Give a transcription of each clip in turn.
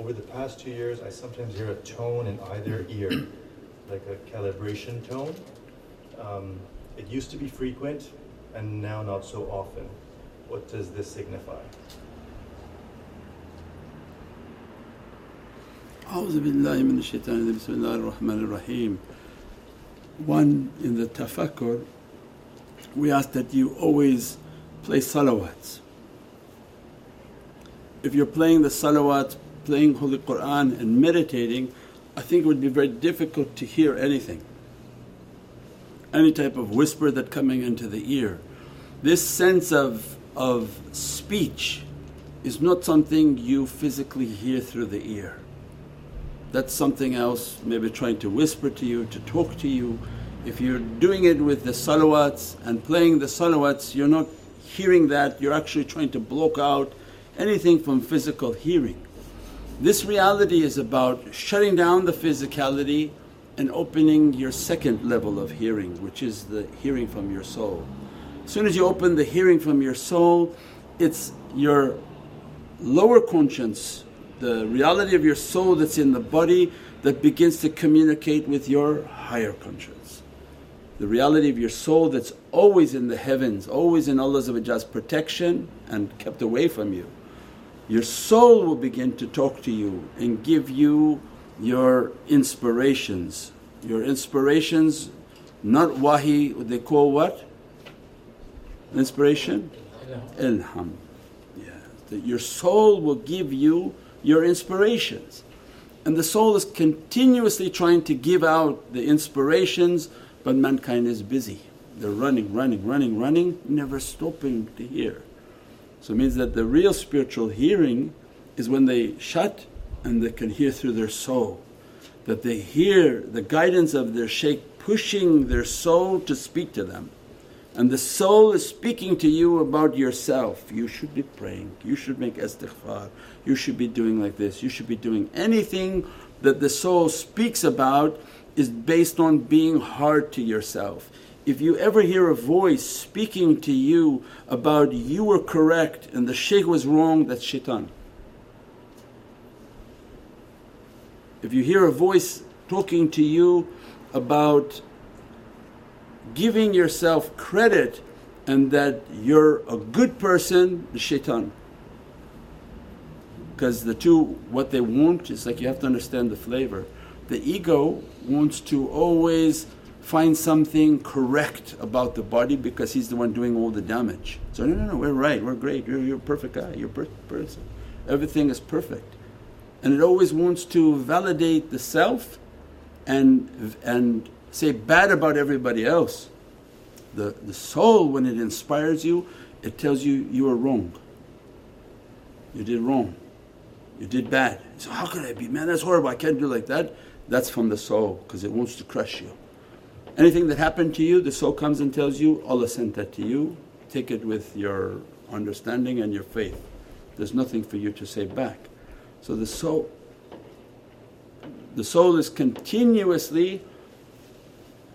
over the past two years, I sometimes hear a tone in either ear, like a calibration tone. Um, it used to be frequent and now not so often. What does this signify? أعوذ بالله من الشيطان بسم الله الرحمن الرحيم One in the tafakkur we ask that you always play salawats. If you're playing the salawats, playing Holy Qur'an and meditating I think it would be very difficult to hear anything. Any type of whisper that coming into the ear. This sense of, of speech is not something you physically hear through the ear. That's something else, maybe trying to whisper to you, to talk to you. If you're doing it with the salawats and playing the salawats, you're not hearing that, you're actually trying to block out anything from physical hearing. This reality is about shutting down the physicality and opening your second level of hearing which is the hearing from your soul. As soon as you open the hearing from your soul it's your lower conscience, the reality of your soul that's in the body that begins to communicate with your higher conscience. The reality of your soul that's always in the heavens, always in Allah's protection and kept away from you your soul will begin to talk to you and give you your inspirations. Your inspirations, not wahi, they call what? Inspiration? Ilham. Yeah. That your soul will give you your inspirations. And the soul is continuously trying to give out the inspirations, but mankind is busy. They're running, running, running, running, never stopping to hear. So it means that the real spiritual hearing is when they shut and they can hear through their soul. That they hear the guidance of their shaykh pushing their soul to speak to them. And the soul is speaking to you about yourself. You should be praying, you should make istighfar, you should be doing like this, you should be doing anything that the soul speaks about is based on being hard to yourself if you ever hear a voice speaking to you about you were correct and the shaykh was wrong, that's shaitan. If you hear a voice talking to you about giving yourself credit and that you're a good person, the shaitan. Because the two, what they want is like you have to understand the flavor. The ego wants to always find something correct about the body because he's the one doing all the damage. So, no, no, no, we're right, we're great, you're, you're a perfect guy, you're a perfect person. Everything is perfect. And it always wants to validate the self and, and say bad about everybody else. The, the soul, when it inspires you, it tells you you are wrong. You did wrong. You did bad. So, how could I be? Man, that's horrible, I can't do like that. That's from the soul because it wants to crush you. Anything that happened to you, the soul comes and tells you, Allah sent that to you, take it with your understanding and your faith. There's nothing for you to say back. So the soul, the soul is continuously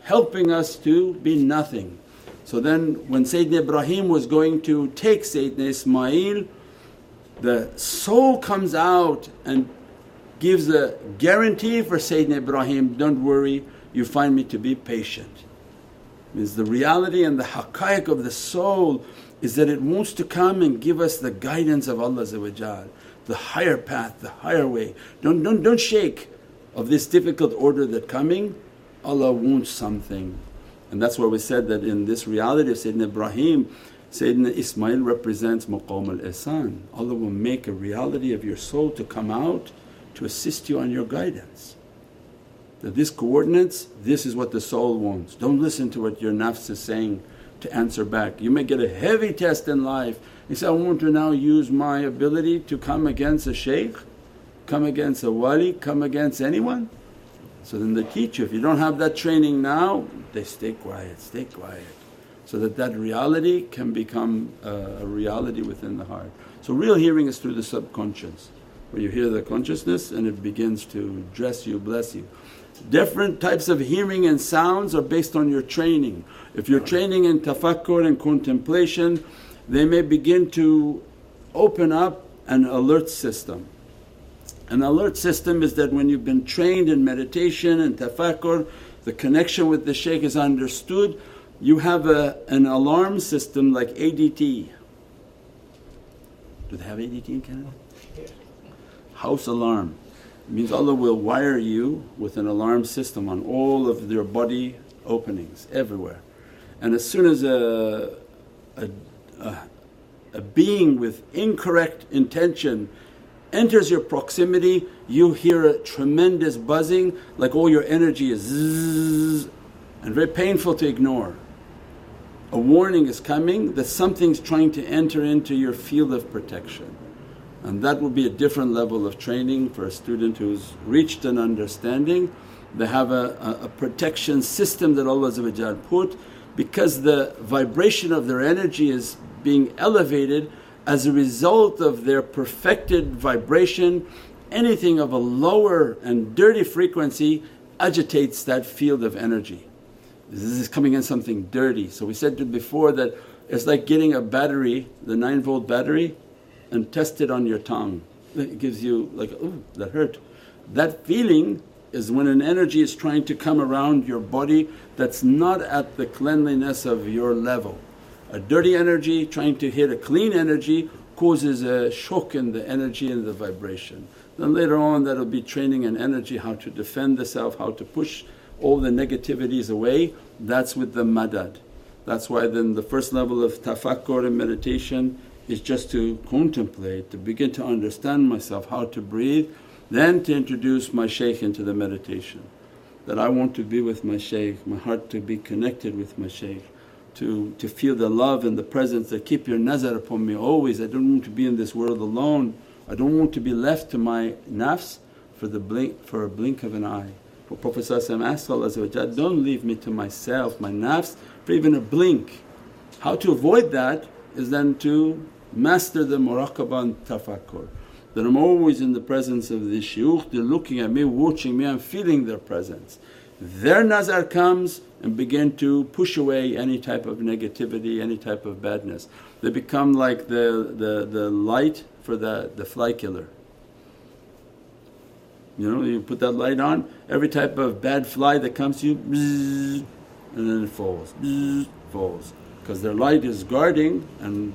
helping us to be nothing. So then when Sayyidina Ibrahim was going to take Sayyidina Ismail, the soul comes out and gives a guarantee for Sayyidina Ibrahim, don't worry you find me to be patient. Means the reality and the haqqaiq of the soul is that it wants to come and give us the guidance of Allah the higher path, the higher way. Don't, don't, don't shake of this difficult order that coming, Allah wants something. And that's why we said that in this reality of Sayyidina Ibrahim, Sayyidina Ismail represents maqam al ihsan. Allah will make a reality of your soul to come out to assist you on your guidance that this coordinates, this is what the soul wants. Don't listen to what your nafs is saying to answer back. You may get a heavy test in life. You say, I want to now use my ability to come against a shaykh, come against a wali, come against anyone. So then they teach you, if you don't have that training now, they stay quiet, stay quiet. So that that reality can become a, a reality within the heart. So real hearing is through the subconscious where you hear the consciousness and it begins to dress you, bless you. Different types of hearing and sounds are based on your training. If you're training in tafakkur and contemplation, they may begin to open up an alert system. An alert system is that when you've been trained in meditation and tafakkur, the connection with the shaykh is understood, you have a, an alarm system like ADT. Do they have ADT in Canada? House alarm. It means Allah will wire you with an alarm system on all of your body openings everywhere. And as soon as a, a, a, a being with incorrect intention enters your proximity, you hear a tremendous buzzing like all your energy is zzz and very painful to ignore. A warning is coming that something's trying to enter into your field of protection. And that will be a different level of training for a student who's reached an understanding. They have a, a, a protection system that Allah put because the vibration of their energy is being elevated as a result of their perfected vibration anything of a lower and dirty frequency agitates that field of energy. This is coming in something dirty. So we said before that it's like getting a battery, the 9 volt battery and test it on your tongue. It gives you like, oh that hurt. That feeling is when an energy is trying to come around your body that's not at the cleanliness of your level. A dirty energy trying to hit a clean energy causes a shock in the energy and the vibration. Then later on that'll be training an energy how to defend the self, how to push all the negativities away. That's with the madad. That's why then the first level of tafakkur and meditation is just to contemplate, to begin to understand myself, how to breathe, then to introduce my shaykh into the meditation. That I want to be with my shaykh, my heart to be connected with my shaykh to, to feel the love and the presence that keep your nazar upon me always. I don't want to be in this world alone, I don't want to be left to my nafs for the blink for a blink of an eye. For Prophet asked Allah don't leave me to myself, my nafs for even a blink. How to avoid that is then to master the muraqabah tafakkur. That I'm always in the presence of the shuyukh, they're looking at me, watching me, I'm feeling their presence. Their nazar comes and begin to push away any type of negativity, any type of badness. They become like the, the, the light for the, the fly killer. You know, you put that light on, every type of bad fly that comes to you, and then it falls, falls. Because their light is guarding and,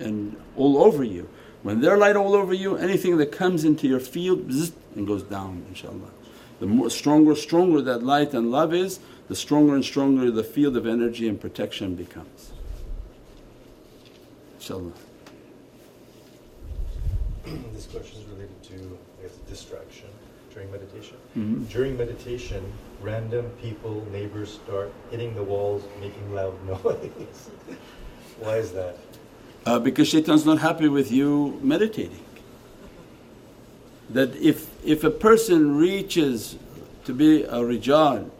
and all over you. When their light all over you, anything that comes into your field bzzz, and goes down inshaAllah. The more stronger, stronger that light and love is, the stronger and stronger the field of energy and protection becomes. InshaAllah. this question is related to I guess distraction during meditation. Mm-hmm. During meditation, random people, neighbors start hitting the walls, making loud noise. Why is that? Uh, because shaitan's not happy with you meditating. That if, if a person reaches to be a rijal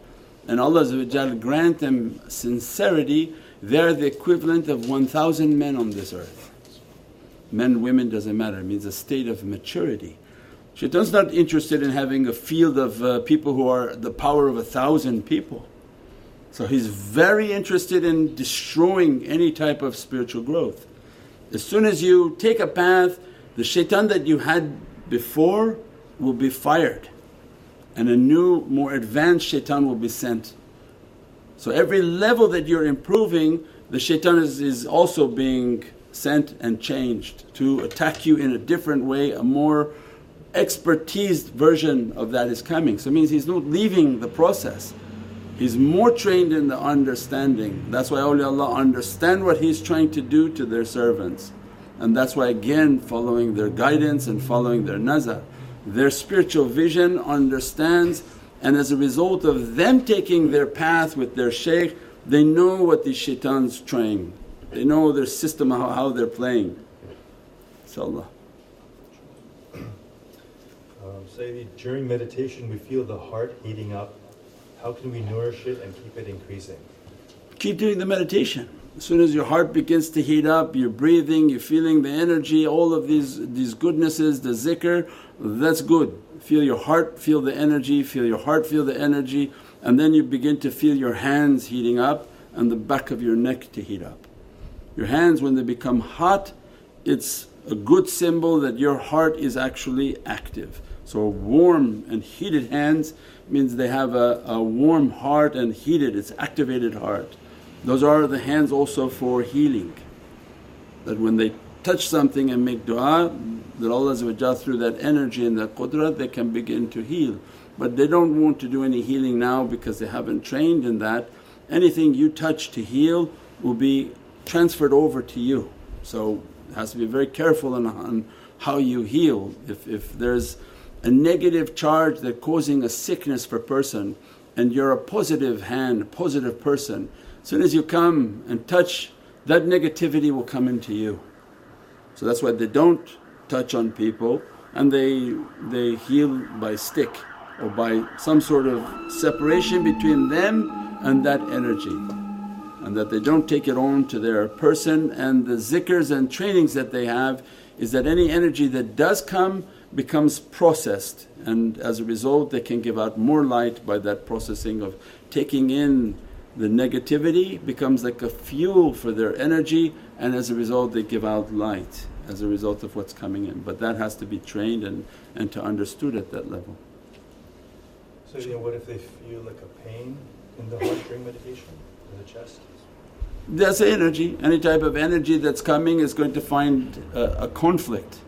and Allah grant them sincerity, they're the equivalent of 1000 men on this earth. Men, women doesn't matter, it means a state of maturity. Shaitan's not interested in having a field of uh, people who are the power of a thousand people. So he's very interested in destroying any type of spiritual growth. As soon as you take a path, the shaitan that you had before will be fired and a new more advanced shaitan will be sent. So every level that you're improving the shaitan is, is also being sent and changed to attack you in a different way, a more expertised version of that is coming. So it means he's not leaving the process, he's more trained in the understanding. That's why awliyaullah understand what he's trying to do to their servants and that's why again following their guidance and following their nazar their spiritual vision understands and as a result of them taking their path with their shaykh they know what these shaitans trying, they know their system how, how they're playing. InshaAllah. Um, Sayyidi, during meditation we feel the heart heating up. How can we nourish it and keep it increasing? Keep doing the meditation. As soon as your heart begins to heat up, you're breathing, you're feeling the energy, all of these, these goodnesses, the zikr, that's good. Feel your heart, feel the energy, feel your heart, feel the energy, and then you begin to feel your hands heating up and the back of your neck to heat up. Your hands, when they become hot, it's a good symbol that your heart is actually active. So warm and heated hands means they have a, a warm heart and heated, it's activated heart. Those are the hands also for healing. That when they touch something and make du'a that Allah through that energy and that qudrat they can begin to heal. But they don't want to do any healing now because they haven't trained in that. Anything you touch to heal will be transferred over to you. So has to be very careful on, on how you heal. If, if there's a negative charge that causing a sickness for person and you're a positive hand, positive person, as soon as you come and touch that negativity will come into you. So that's why they don't touch on people and they, they heal by stick or by some sort of separation between them and that energy. And that they don't take it on to their person. And the zikrs and trainings that they have is that any energy that does come becomes processed and as a result they can give out more light by that processing of taking in the negativity becomes like a fuel for their energy and as a result they give out light as a result of what's coming in. But that has to be trained and, and to understood at that level. So you know, what if they feel like a pain in the heart during meditation, in the chest? That's energy. Any type of energy that's coming is going to find a, a conflict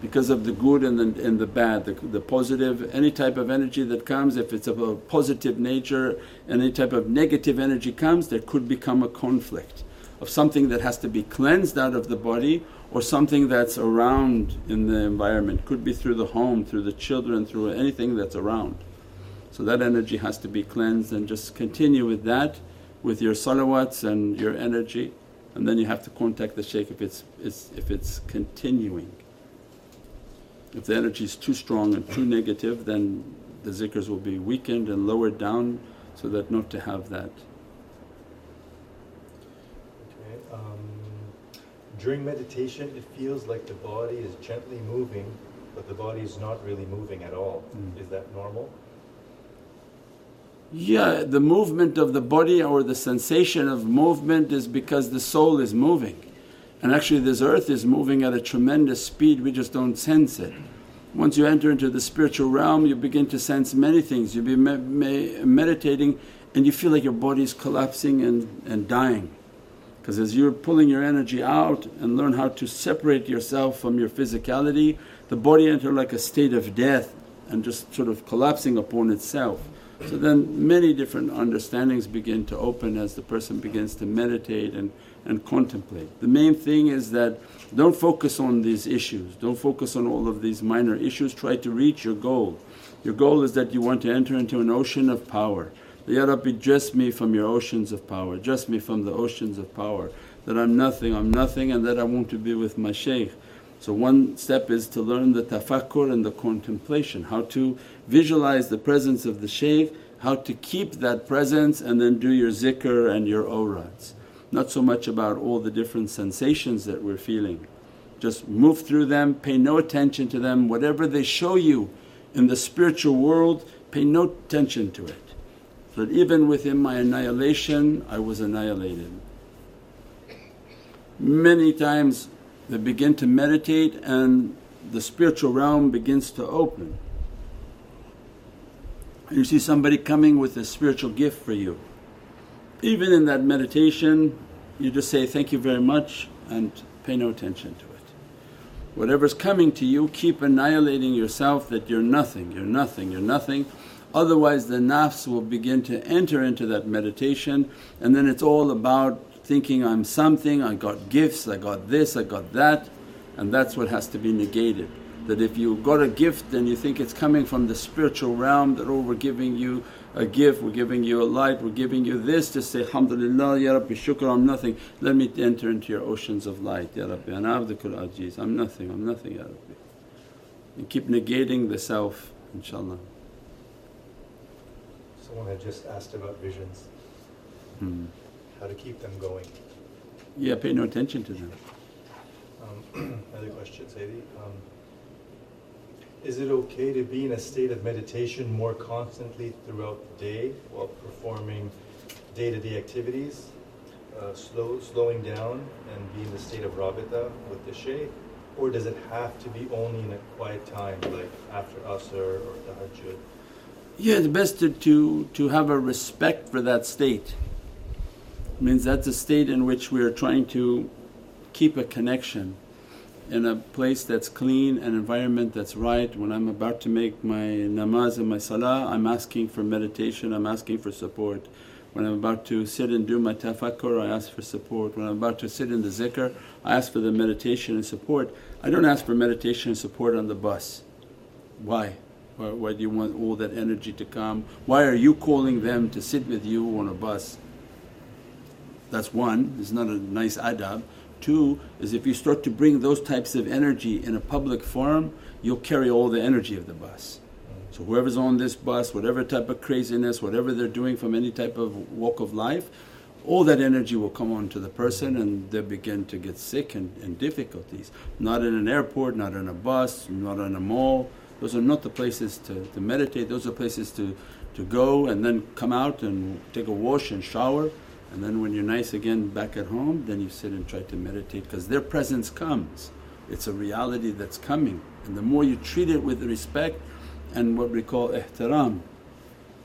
because of the good and the, and the bad, the, the positive. Any type of energy that comes, if it's of a positive nature, any type of negative energy comes, there could become a conflict of something that has to be cleansed out of the body or something that's around in the environment, could be through the home, through the children, through anything that's around. So that energy has to be cleansed and just continue with that with your salawats and your energy and then you have to contact the shaykh if it's, it's, if it's continuing. If the energy is too strong and too negative then the zikrs will be weakened and lowered down so that not to have that. during meditation it feels like the body is gently moving but the body is not really moving at all. Mm. Is that normal? Yeah, the movement of the body or the sensation of movement is because the soul is moving. And actually, this earth is moving at a tremendous speed, we just don't sense it. Once you enter into the spiritual realm, you begin to sense many things. You'll be me- me- meditating and you feel like your body is collapsing and, and dying. Because as you're pulling your energy out and learn how to separate yourself from your physicality, the body enter like a state of death and just sort of collapsing upon itself. So then many different understandings begin to open as the person begins to meditate and, and contemplate. The main thing is that don't focus on these issues, don't focus on all of these minor issues, try to reach your goal. Your goal is that you want to enter into an ocean of power Ya Rabbi dress me from your oceans of power, dress me from the oceans of power that I'm nothing, I'm nothing and that I want to be with my shaykh. So one step is to learn the tafakkur and the contemplation, how to visualize the presence of the shaykh, how to keep that presence and then do your zikr and your awrads. Not so much about all the different sensations that we're feeling. Just move through them, pay no attention to them, whatever they show you in the spiritual world, pay no attention to it that even within my annihilation I was annihilated. Many times they begin to meditate and the spiritual realm begins to open. You see somebody coming with a spiritual gift for you. Even in that meditation you just say, thank you very much and pay no attention to it. Whatever's coming to you keep annihilating yourself that you're nothing, you're nothing, you're nothing Otherwise the nafs will begin to enter into that meditation and then it's all about thinking, I'm something, I got gifts, I got this, I got that and that's what has to be negated. That if you got a gift and you think it's coming from the spiritual realm that, oh we're giving you a gift, we're giving you a light, we're giving you this, just say, Alhamdulillah Ya Rabbi shukr I'm nothing, let me enter into your oceans of light Ya Rabbi ana abdukal ajiz, I'm nothing, I'm nothing Ya Rabbi. And keep negating the self inshaAllah. Someone had just asked about visions, hmm. how to keep them going. Yeah, pay no attention to them. Um, another question, Sayyidi. Um, is it okay to be in a state of meditation more constantly throughout the day while performing day-to-day activities, uh, slow, slowing down and be in the state of rabita with the shaykh? or does it have to be only in a quiet time, like after Asr or Tahajjud? Yeah, it's best to, to, to have a respect for that state. It means that's a state in which we are trying to keep a connection in a place that's clean, an environment that's right. When I'm about to make my namaz and my salah, I'm asking for meditation, I'm asking for support. When I'm about to sit and do my tafakkur, I ask for support. When I'm about to sit in the zikr, I ask for the meditation and support. I don't ask for meditation and support on the bus. Why? Why, why do you want all that energy to come? Why are you calling them to sit with you on a bus? That's one, it's not a nice adab. Two is if you start to bring those types of energy in a public forum, you'll carry all the energy of the bus. So whoever's on this bus, whatever type of craziness, whatever they're doing from any type of walk of life, all that energy will come onto the person and they begin to get sick and, and difficulties. Not in an airport, not in a bus, not in a mall. Those are not the places to, to meditate, those are places to, to go and then come out and take a wash and shower and then when you're nice again back at home, then you sit and try to meditate because their presence comes. It's a reality that's coming. And the more you treat it with respect and what we call ihtiram,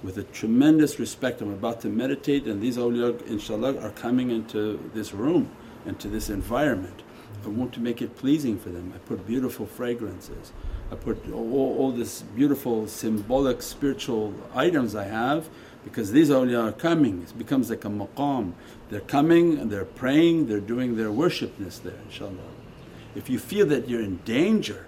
with a tremendous respect. I'm about to meditate and these awliya inshaAllah are coming into this room, into this environment. I want to make it pleasing for them. I put beautiful fragrances. I put all, all this beautiful symbolic spiritual items I have because these awliya are coming, it becomes like a maqam. They're coming and they're praying, they're doing their worshipness there inshaAllah. If you feel that you're in danger,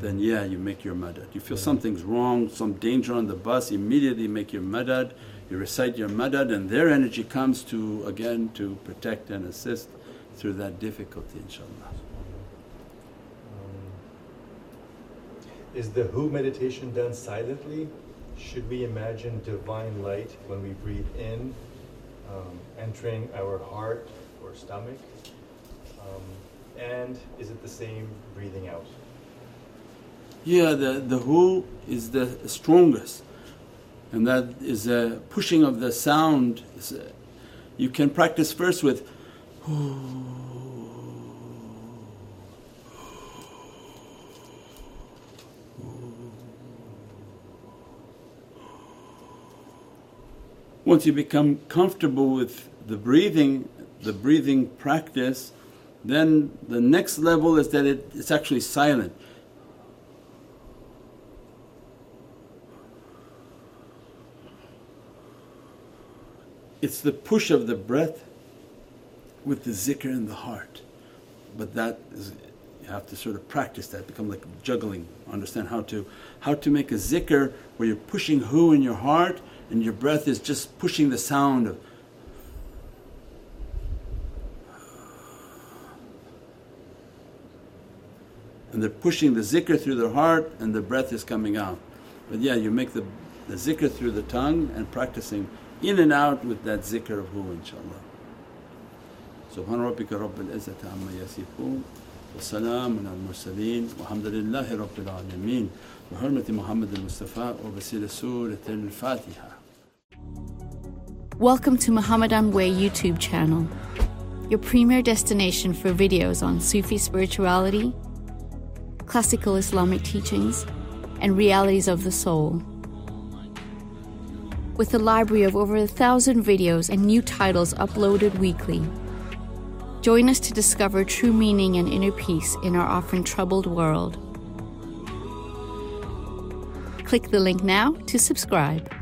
then yeah, you make your madad. You feel something's wrong, some danger on the bus, immediately make your madad, you recite your madad, and their energy comes to again to protect and assist through that difficulty inshaAllah. Is the Hu meditation done silently should we imagine divine light when we breathe in, um, entering our heart or stomach? Um, and is it the same breathing out? Yeah, the, the Hu is the strongest, and that is a pushing of the sound. You can practice first with. Once you become comfortable with the breathing, the breathing practice, then the next level is that it, it's actually silent. It's the push of the breath with the zikr in the heart. But that is you have to sort of practice that, become like juggling, understand how to how to make a zikr where you're pushing hu in your heart and your breath is just pushing the sound of and they're pushing the zikr through their heart and the breath is coming out. But yeah, you make the, the zikr through the tongue and practicing in and out with that zikr of hu inshaAllah. Subhana rabbika rabbil izzati amma yasifoon wa salaamun al mursaleen walhamdulillahi rabbil alameen wa hurmati Muhammad al-Mustafa wa basila Surat al-Fatiha. Welcome to Muhammadan Way YouTube channel, your premier destination for videos on Sufi spirituality, classical Islamic teachings, and realities of the soul. With a library of over a thousand videos and new titles uploaded weekly. Join us to discover true meaning and inner peace in our often troubled world. Click the link now to subscribe.